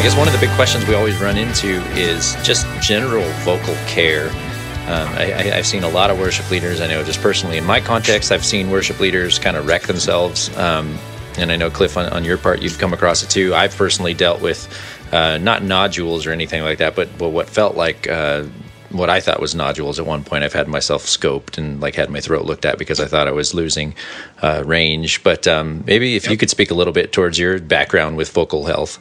I guess one of the big questions we always run into is just general vocal care. Um, I, have seen a lot of worship leaders. I know just personally in my context, I've seen worship leaders kind of wreck themselves. Um, and I know, Cliff, on, on, your part, you've come across it too. I've personally dealt with uh, not nodules or anything like that, but, but what felt like uh, what I thought was nodules at one point. I've had myself scoped and like had my throat looked at because I thought I was losing uh, range. But um, maybe if yep. you could speak a little bit towards your background with vocal health.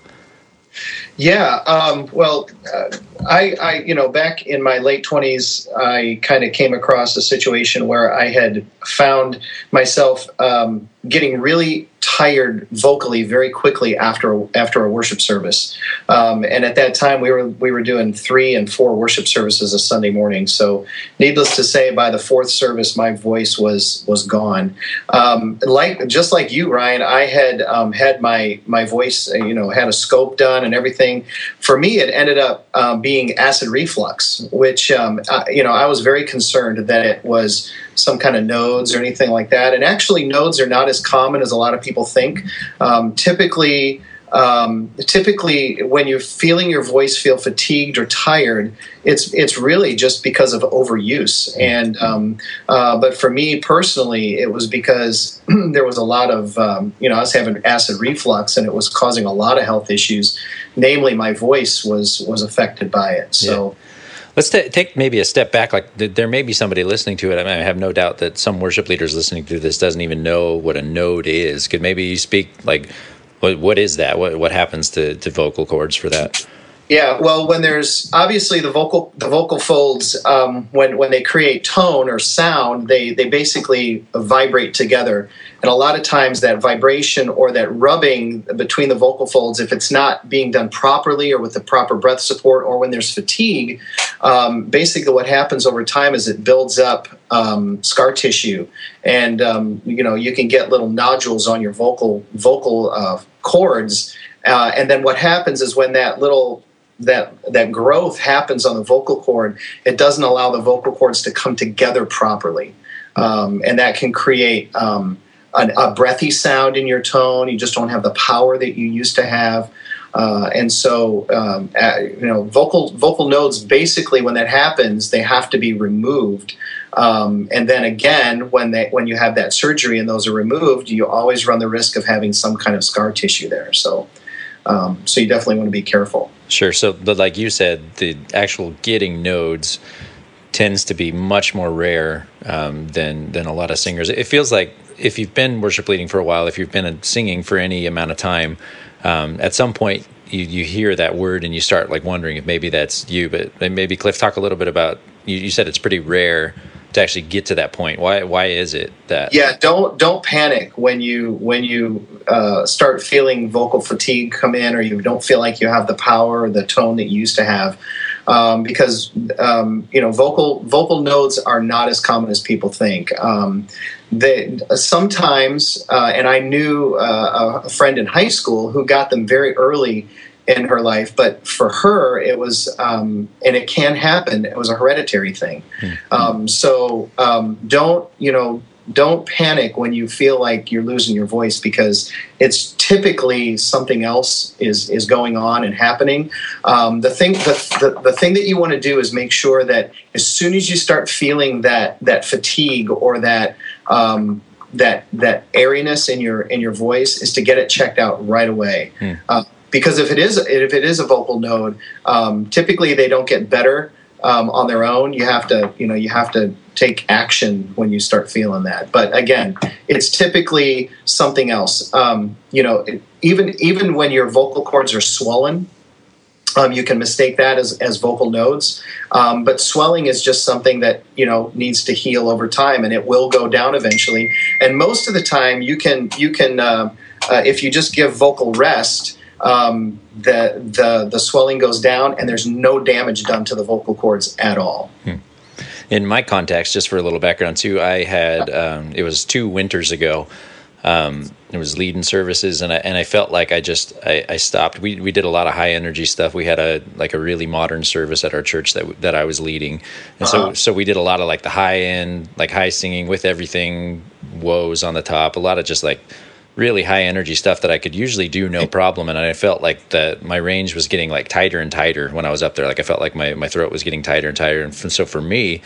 Yeah, um, well, uh, I, I, you know, back in my late twenties, I kind of came across a situation where I had found myself um, getting really tired vocally very quickly after after a worship service. Um, and at that time, we were we were doing three and four worship services a Sunday morning. So, needless to say, by the fourth service, my voice was was gone. Um, like just like you, Ryan, I had um, had my my voice, you know, had a scope done and everything. For me, it ended up um, being acid reflux, which um, I, you know I was very concerned that it was some kind of nodes or anything like that. And actually, nodes are not as common as a lot of people think. Um, typically, um, typically when you're feeling your voice feel fatigued or tired, it's it's really just because of overuse. And um, uh, but for me personally, it was because there was a lot of um, you know I was having acid reflux and it was causing a lot of health issues. Namely, my voice was was affected by it. So. Yeah. Let's t- take maybe a step back. Like th- there may be somebody listening to it. I, mean, I have no doubt that some worship leaders listening to this doesn't even know what a node is. Could maybe you speak like what what is that? What what happens to, to vocal cords for that? Yeah, well, when there's obviously the vocal the vocal folds um, when when they create tone or sound, they they basically vibrate together, and a lot of times that vibration or that rubbing between the vocal folds, if it's not being done properly or with the proper breath support, or when there's fatigue, um, basically what happens over time is it builds up um, scar tissue, and um, you know you can get little nodules on your vocal vocal uh, cords. Uh, and then what happens is when that little that that growth happens on the vocal cord, it doesn't allow the vocal cords to come together properly, um, and that can create um, an, a breathy sound in your tone. You just don't have the power that you used to have. Uh, and so, um, uh, you know, vocal vocal nodes basically, when that happens, they have to be removed. Um, and then again, when they when you have that surgery and those are removed, you always run the risk of having some kind of scar tissue there. So, um, so you definitely want to be careful. Sure. So, but like you said, the actual getting nodes tends to be much more rare um, than than a lot of singers. It feels like if you've been worship leading for a while, if you've been singing for any amount of time, um, at some point you, you hear that word and you start like wondering if maybe that's you. But maybe Cliff, talk a little bit about. You, you said it's pretty rare to actually get to that point? Why why is it that? Yeah, don't don't panic when you when you uh, start feeling vocal fatigue come in, or you don't feel like you have the power or the tone that you used to have. Um, because um, you know vocal vocal nodes are not as common as people think. Um, they, sometimes, uh, and I knew uh, a friend in high school who got them very early in her life, but for her, it was, um, and it can happen. It was a hereditary thing. Mm-hmm. Um, so um, don't, you know, don't panic when you feel like you're losing your voice because it's typically something else is is going on and happening. Um, the thing, the, the, the thing that you want to do is make sure that as soon as you start feeling that that fatigue or that um, that that airiness in your in your voice is to get it checked out right away. Mm. Uh, because if it is if it is a vocal node, um, typically they don't get better um, on their own. You have to you know you have to take action when you start feeling that. But again, it's typically something else. Um, you know, even even when your vocal cords are swollen. Um, you can mistake that as, as vocal nodes, um, but swelling is just something that you know needs to heal over time, and it will go down eventually. And most of the time, you can you can uh, uh, if you just give vocal rest, um, the, the, the swelling goes down and there's no damage done to the vocal cords at all. Hmm. In my context, just for a little background too, I had um, it was two winters ago. Um, it was leading services, and I and I felt like I just I, I, stopped. We we did a lot of high energy stuff. We had a like a really modern service at our church that that I was leading, and uh-huh. so so we did a lot of like the high end, like high singing with everything woes on the top. A lot of just like really high energy stuff that I could usually do no problem. And I felt like that my range was getting like tighter and tighter when I was up there. Like I felt like my, my throat was getting tighter and tighter. And so for me,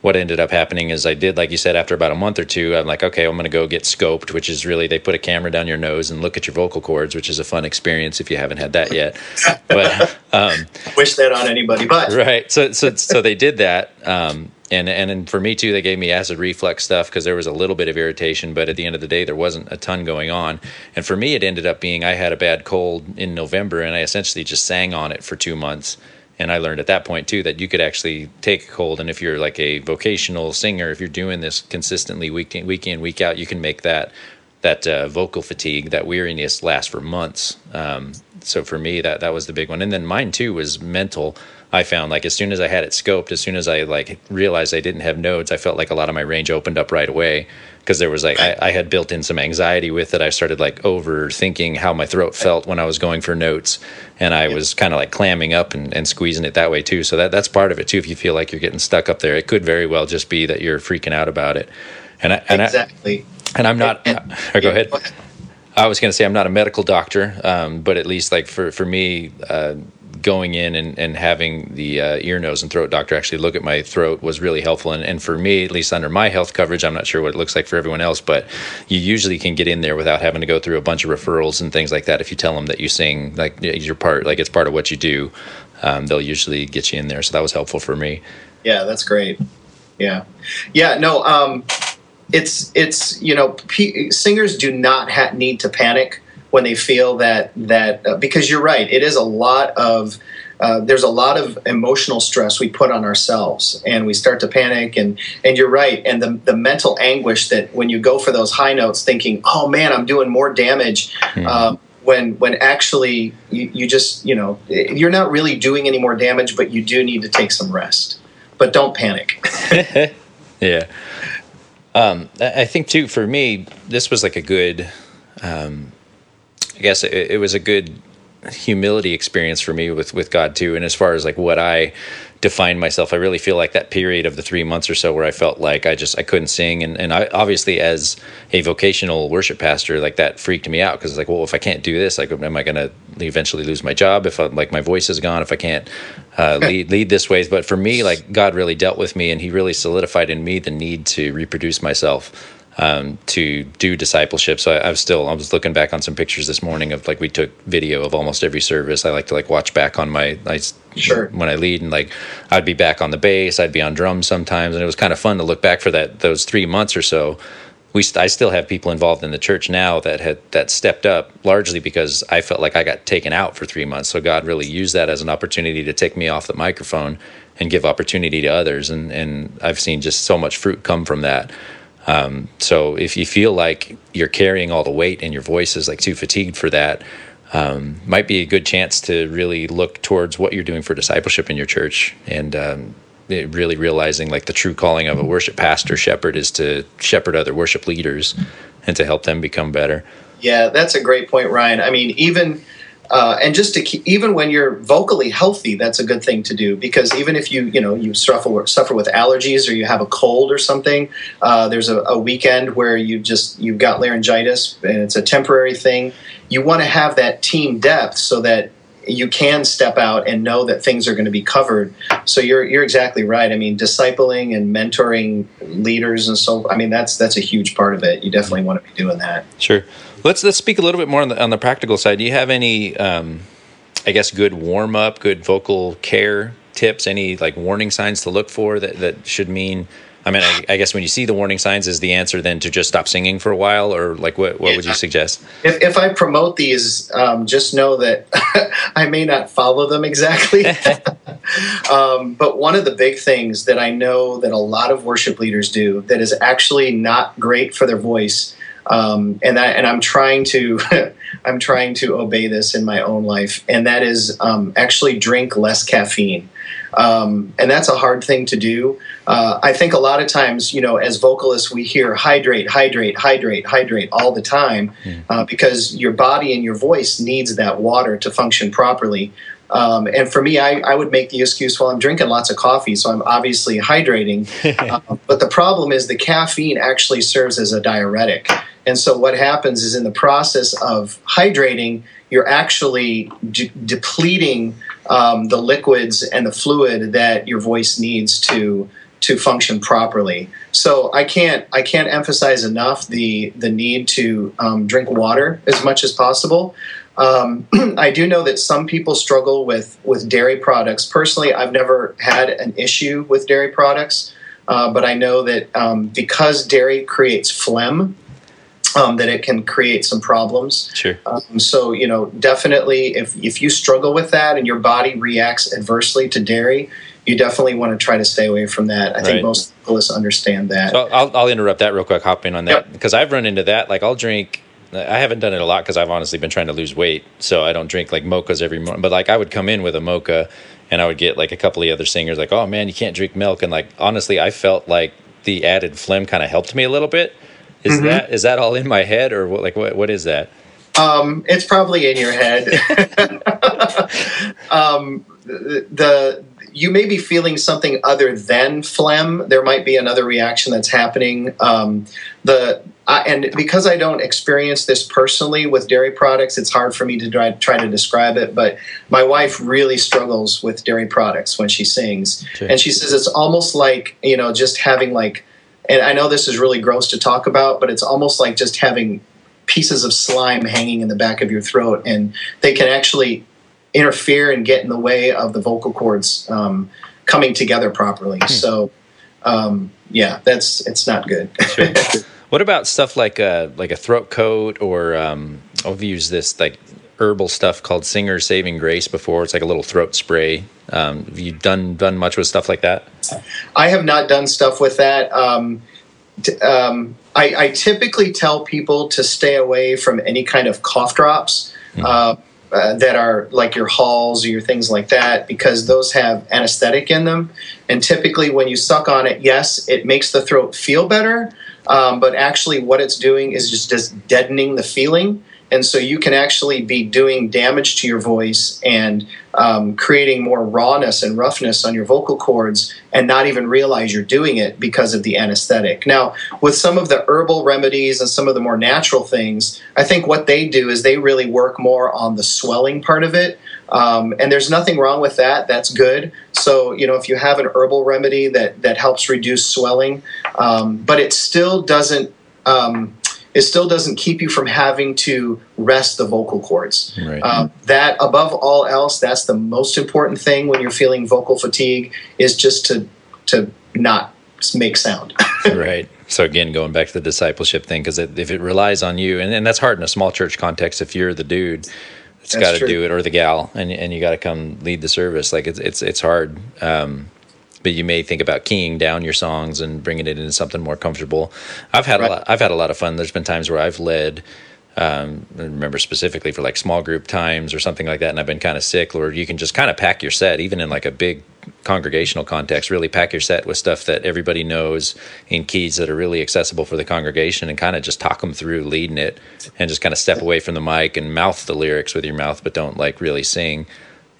what ended up happening is I did, like you said, after about a month or two, I'm like, okay, I'm going to go get scoped, which is really they put a camera down your nose and look at your vocal cords, which is a fun experience if you haven't had that yet. But um, wish that on anybody, but right. So so so they did that. Um, and and and for me too, they gave me acid reflux stuff because there was a little bit of irritation, but at the end of the day, there wasn't a ton going on. And for me, it ended up being I had a bad cold in November, and I essentially just sang on it for two months. And I learned at that point too that you could actually take a cold, and if you're like a vocational singer, if you're doing this consistently week in, week in week out, you can make that that uh, vocal fatigue, that weariness last for months. Um, so for me, that that was the big one. And then mine too was mental. I found like as soon as I had it scoped, as soon as I like realized I didn't have nodes, I felt like a lot of my range opened up right away because there was like I, I, had built in some anxiety with it. I started like overthinking how my throat felt when I was going for notes, and I was kind of like clamming up and, and squeezing it that way too. So that that's part of it too. If you feel like you're getting stuck up there, it could very well just be that you're freaking out about it. And I, and exactly. I, and I'm not. And, and, uh, go ahead. I was going to say I'm not a medical doctor, um, but at least like for for me, uh, going in and, and having the uh, ear, nose, and throat doctor actually look at my throat was really helpful. And, and for me, at least under my health coverage, I'm not sure what it looks like for everyone else, but you usually can get in there without having to go through a bunch of referrals and things like that. If you tell them that you sing, like your part, like it's part of what you do, um, they'll usually get you in there. So that was helpful for me. Yeah, that's great. Yeah, yeah. No, um, it's it's you know, p- singers do not ha- need to panic when they feel that that uh, because you're right, it is a lot of uh, there's a lot of emotional stress we put on ourselves and we start to panic and and you're right and the, the mental anguish that when you go for those high notes thinking oh man i'm doing more damage mm-hmm. um, when when actually you, you just you know you're not really doing any more damage but you do need to take some rest. But don't panic. Yeah. Um, i think too for me this was like a good um, I guess it, it was a good humility experience for me with with God too. And as far as like what I defined myself, I really feel like that period of the three months or so where I felt like I just I couldn't sing, and and I obviously as a vocational worship pastor, like that freaked me out because it's like, well, if I can't do this, like, am I going to eventually lose my job if I, like my voice is gone if I can't uh, lead lead this way? But for me, like God really dealt with me, and He really solidified in me the need to reproduce myself um, to do discipleship. So I, I, was still I was looking back on some pictures this morning of like we took video of almost every service. I like to like watch back on my I, sure when I lead and like I'd be back on the bass, I'd be on drums sometimes, and it was kind of fun to look back for that those three months or so. We st- I still have people involved in the church now that had that stepped up largely because I felt like I got taken out for three months. So God really used that as an opportunity to take me off the microphone and give opportunity to others, and and I've seen just so much fruit come from that. Um, so if you feel like you're carrying all the weight and your voice is like too fatigued for that, um, might be a good chance to really look towards what you're doing for discipleship in your church and um, really realizing like the true calling of a worship pastor shepherd is to shepherd other worship leaders and to help them become better. Yeah, that's a great point, Ryan. I mean, even uh, and just to keep, even when you're vocally healthy, that's a good thing to do because even if you you know you suffer suffer with allergies or you have a cold or something, uh, there's a, a, weekend where you just you've got laryngitis and it's a temporary thing. You want to have that team depth so that you can step out and know that things are going to be covered. So you're you're exactly right. I mean, discipling and mentoring leaders and so I mean that's that's a huge part of it. You definitely want to be doing that. Sure. Let's let's speak a little bit more on the on the practical side. Do you have any, um, I guess, good warm up, good vocal care tips? Any like warning signs to look for that that should mean? I mean, I, I, guess when you see the warning signs, is the answer then to just stop singing for a while, or like what what would you suggest? If, if I promote these, um, just know that I may not follow them exactly. um, but one of the big things that I know that a lot of worship leaders do that is actually not great for their voice um, and that, and I'm trying to I'm trying to obey this in my own life, and that is um, actually drink less caffeine. Um, and that's a hard thing to do. Uh, I think a lot of times, you know, as vocalists, we hear hydrate, hydrate, hydrate, hydrate all the time uh, because your body and your voice needs that water to function properly. Um, and for me, I, I, would make the excuse, well, I'm drinking lots of coffee, so I'm obviously hydrating. uh, but the problem is the caffeine actually serves as a diuretic. And so what happens is in the process of hydrating, you're actually de- depleting um, the liquids and the fluid that your voice needs to to function properly. So I can't I can't emphasize enough the the need to um, drink water as much as possible. Um, I do know that some people struggle with with dairy products. Personally, I've never had an issue with dairy products, uh, but I know that um, because dairy creates phlegm. Um, that it can create some problems. Sure. Um, so you know, definitely, if if you struggle with that and your body reacts adversely to dairy, you definitely want to try to stay away from that. I right. think most people understand that. So I'll, I'll interrupt that real quick, hop in on that yep. because I've run into that. Like I'll drink I haven't done it a lot because I've honestly been trying to lose weight, so I don't drink like mochas every morning. But like I would come in with a mocha, and I would get like a couple of other singers like, "Oh man, you can't drink milk," and like honestly, I felt like the added phlegm kind of helped me a little bit. Is mm-hmm. that is that all in my head, or what, like what what is that? Um, it's probably in your head. um, the you may be feeling something other than phlegm. There might be another reaction that's happening. Um, the uh, and because I don't experience this personally with dairy products, it's hard for me to try, try to describe it. But my wife really struggles with dairy products when she sings, okay. and she says it's almost like you know just having like. And I know this is really gross to talk about, but it's almost like just having pieces of slime hanging in the back of your throat, and they can actually interfere and get in the way of the vocal cords um, coming together properly. Hmm. So, um, yeah, that's it's not good. Sure. what about stuff like a like a throat coat or um, I've used this like herbal stuff called Singer Saving Grace before. It's like a little throat spray. Um, have you done done much with stuff like that? I have not done stuff with that. Um, t- um, I, I, typically tell people to stay away from any kind of cough drops. Mm-hmm. Uh, uh, that are like your halls or your things like that because those have anesthetic in them. And typically, when you suck on it, yes, it makes the throat feel better, um, but actually, what it's doing is just, just deadening the feeling. And so you can actually be doing damage to your voice and um, creating more rawness and roughness on your vocal cords and not even realize you're doing it because of the anesthetic. Now, with some of the herbal remedies and some of the more natural things, I think what they do is they really work more on the swelling part of it. Um, and there's nothing wrong with that. That's good. So, you know, if you have an herbal remedy that, that helps reduce swelling, um, but it still doesn't. Um, it still doesn't keep you from having to rest the vocal cords. Right. Um, that, above all else, that's the most important thing when you're feeling vocal fatigue is just to to not make sound. right. So again, going back to the discipleship thing, because if it relies on you, and, and that's hard in a small church context, if you're the dude that's got to do it or the gal, and and you got to come lead the service, like it's it's it's hard. Um, but you may think about keying down your songs and bringing it into something more comfortable. I've had right. a lot. I've had a lot of fun. There's been times where I've led. Um, I remember specifically for like small group times or something like that, and I've been kind of sick. Or you can just kind of pack your set, even in like a big congregational context. Really pack your set with stuff that everybody knows in keys that are really accessible for the congregation, and kind of just talk them through, leading it, and just kind of step away from the mic and mouth the lyrics with your mouth, but don't like really sing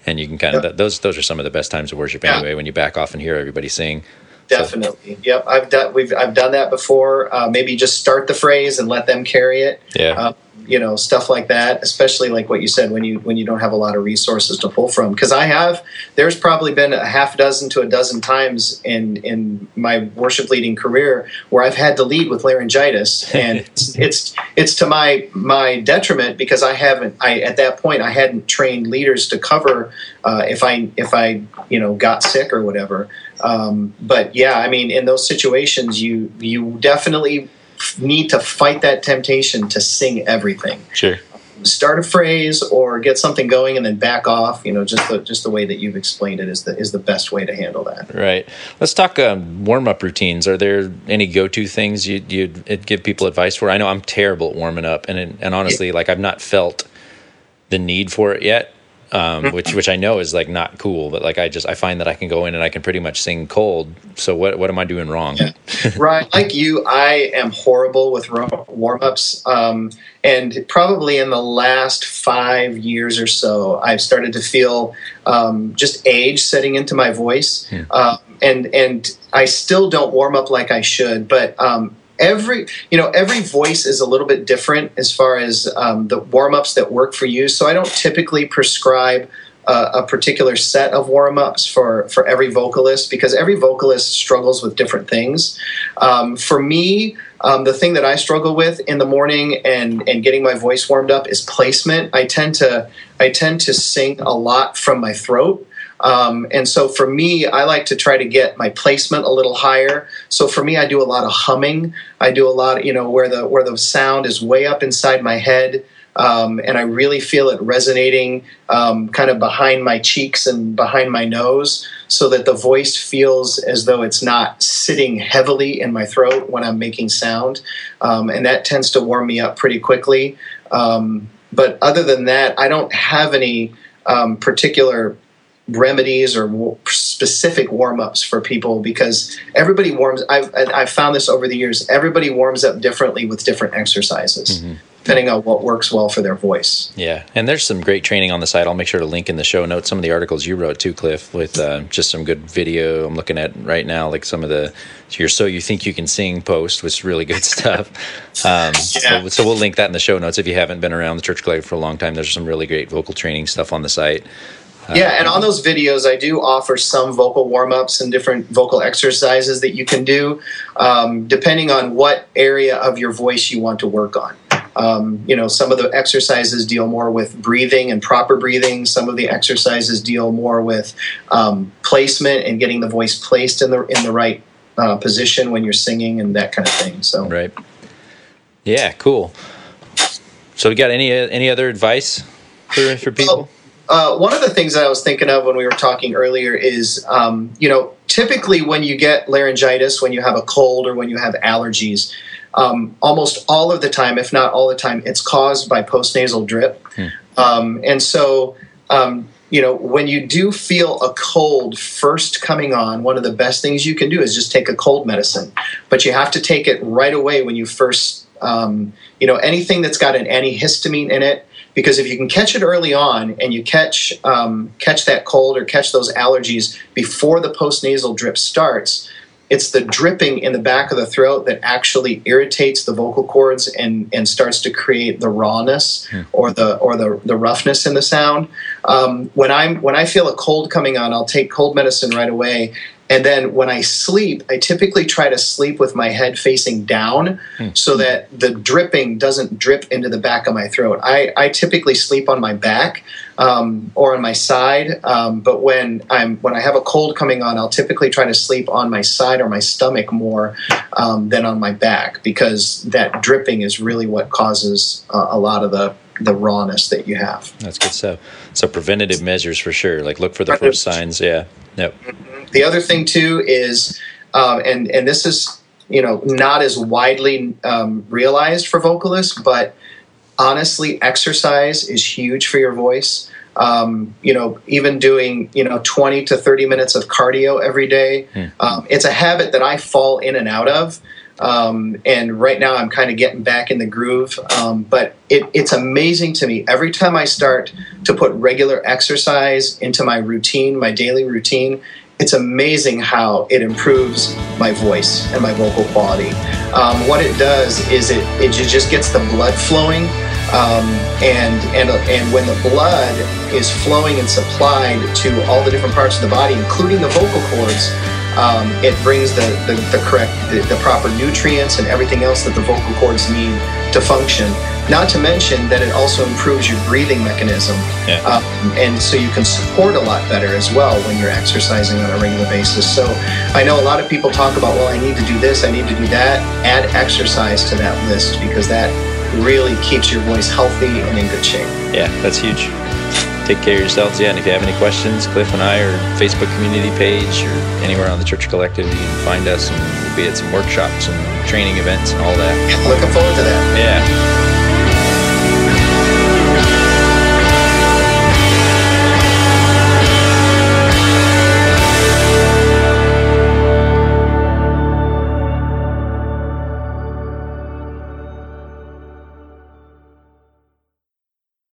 and you can kind of yep. those those are some of the best times of worship yeah. anyway when you back off and hear everybody sing definitely so. yep i've done we've i've done that before uh, maybe just start the phrase and let them carry it yeah uh, you know stuff like that especially like what you said when you when you don't have a lot of resources to pull from. Because i have there's probably been a half dozen to a dozen times in in my worship leading career where i've had to lead with laryngitis. And it's, it's it's to my my detriment because i haven't i at that point i hadn't trained leaders to cover uh, if i if i you know got sick or whatever. Um, but yeah i mean in those situations you you definitely need to fight that temptation to sing everything. Sure. Start a phrase or get something going and then back off. You know, just the just the way that you've explained it is the is the best way to handle that. Right. Let's talk um, warm up routines. Are there any go to things you you'd give people advice for? I know I'm terrible at warming up, and and honestly, yeah. like I've not felt the need for it yet. Um, which which I know is like not cool, but like I just I find that I can go in and I can pretty much sing cold. So what what am I doing wrong? Yeah. right, like you, I am horrible with warm ups, um, and probably in the last five years or so, I've started to feel um, just age setting into my voice, yeah. uh, and and I still don't warm up like I should, but um, every you know every voice is a little bit different as far as um, the warm-ups that work for you. So i don't typically prescribe uh, a particular set of warm-ups for for every vocalist because every vocalist struggles with different things. Um, for me um, the thing that i struggle with in the morning and and getting my voice warmed up is placement. I tend to i tend to sing a lot from my throat um, and so for me, I like to try to get my placement a little higher. So for me, I do a lot of humming. I do a lot, you know, where the where the sound is way up inside my head. Um, and I really feel it resonating um, kind of behind my cheeks and behind my nose, so that the voice feels as though it's not sitting heavily in my throat when I'm making sound, um, and that tends to warm me up pretty quickly. Um, but other than that, I don't have any um, particular remedies or specific warm-ups for people because everybody warms I've, I've found this over the years everybody warms up differently with different exercises mm-hmm. depending on what works well for their voice. Yeah and there's some great training on the site. I'll make sure to link in the show notes some of the articles you wrote too cliff with uh, just some good video i'm looking at right now like some of the you're so you think you can sing post which is really good stuff. Um, yeah. so, so we'll link that in the show notes if you haven't been around the church collective for a long time. There's some really great vocal training stuff on the site yeah, and on those videos, I do offer some vocal warm ups and different vocal exercises that you can do, um, depending on what area of your voice you want to work on. Um, you know, some of the exercises deal more with breathing and proper breathing. Some of the exercises deal more with um, placement and getting the voice placed in the in the right uh, position when you're singing and that kind of thing. So, right. Yeah, cool. So, we got any any other advice for for people? Well, uh, one of the things that I was thinking of when we were talking earlier is, um, you know, typically when you get laryngitis, when you have a cold or when you have allergies, um, almost all of the time, if not all the time, it's caused by postnasal drip. Hmm. Um, and so, um, you know, when you do feel a cold first coming on, one of the best things you can do is just take a cold medicine. But you have to take it right away when you first, um, you know, anything that's got an antihistamine in it because if you can catch it early on and you catch um, catch that cold or catch those allergies before the postnasal drip starts, it's the dripping in the back of the throat that actually irritates the vocal cords and, and starts to create the rawness hmm. or the or the, the roughness in the sound. Um, when I'm when I feel a cold coming on, I'll take cold medicine right away and then when I sleep, I typically try to sleep with my head facing down mm. so that the dripping doesn't drip into the back of my throat. I, I typically sleep on my back um, or on my side, um, but when I'm when I have a cold coming on, I'll typically try to sleep on my side or my stomach more um, than on my back because that dripping is really what causes uh, a lot of the the rawness that you have. That's good stuff. So preventative measures for sure. Like look for the first signs. Yeah. Yep. Mm-hmm. The other thing too is, um, and and this is you know not as widely um, realized for vocalists, but honestly, exercise is huge for your voice. Um, you know, even doing you know 20 to 30 minutes of cardio every day. Hmm. it's a habit that I fall in and out of. Um, and right now I'm kind of getting back in the groove. Um, but it, it's amazing to me every time I start to put regular exercise into my routine, my daily routine. It's amazing how it improves my voice and my vocal quality. Um, what it does is it, it just gets the blood flowing. Um, and and and when the blood is flowing and supplied to all the different parts of the body, including the vocal cords, um, it brings the, the, the correct, the, the, proper nutrients and everything else that the vocal cords need to function. Not to mention that it also improves your breathing mechanism. Yeah. Um, and so you can support a lot better as well when you're exercising on a regular basis. So I know a lot of people talk about, well, I need to do this, I need to do that. Add exercise to that list because that really keeps your voice healthy and in good shape. Yeah, that's huge take care of yourselves. Yeah, and if you have any questions, Cliff and I, or Facebook community page, or anywhere on the Church Collective, you can find us, and we'll be at some workshops and training events and all that. Looking forward to that. Yeah.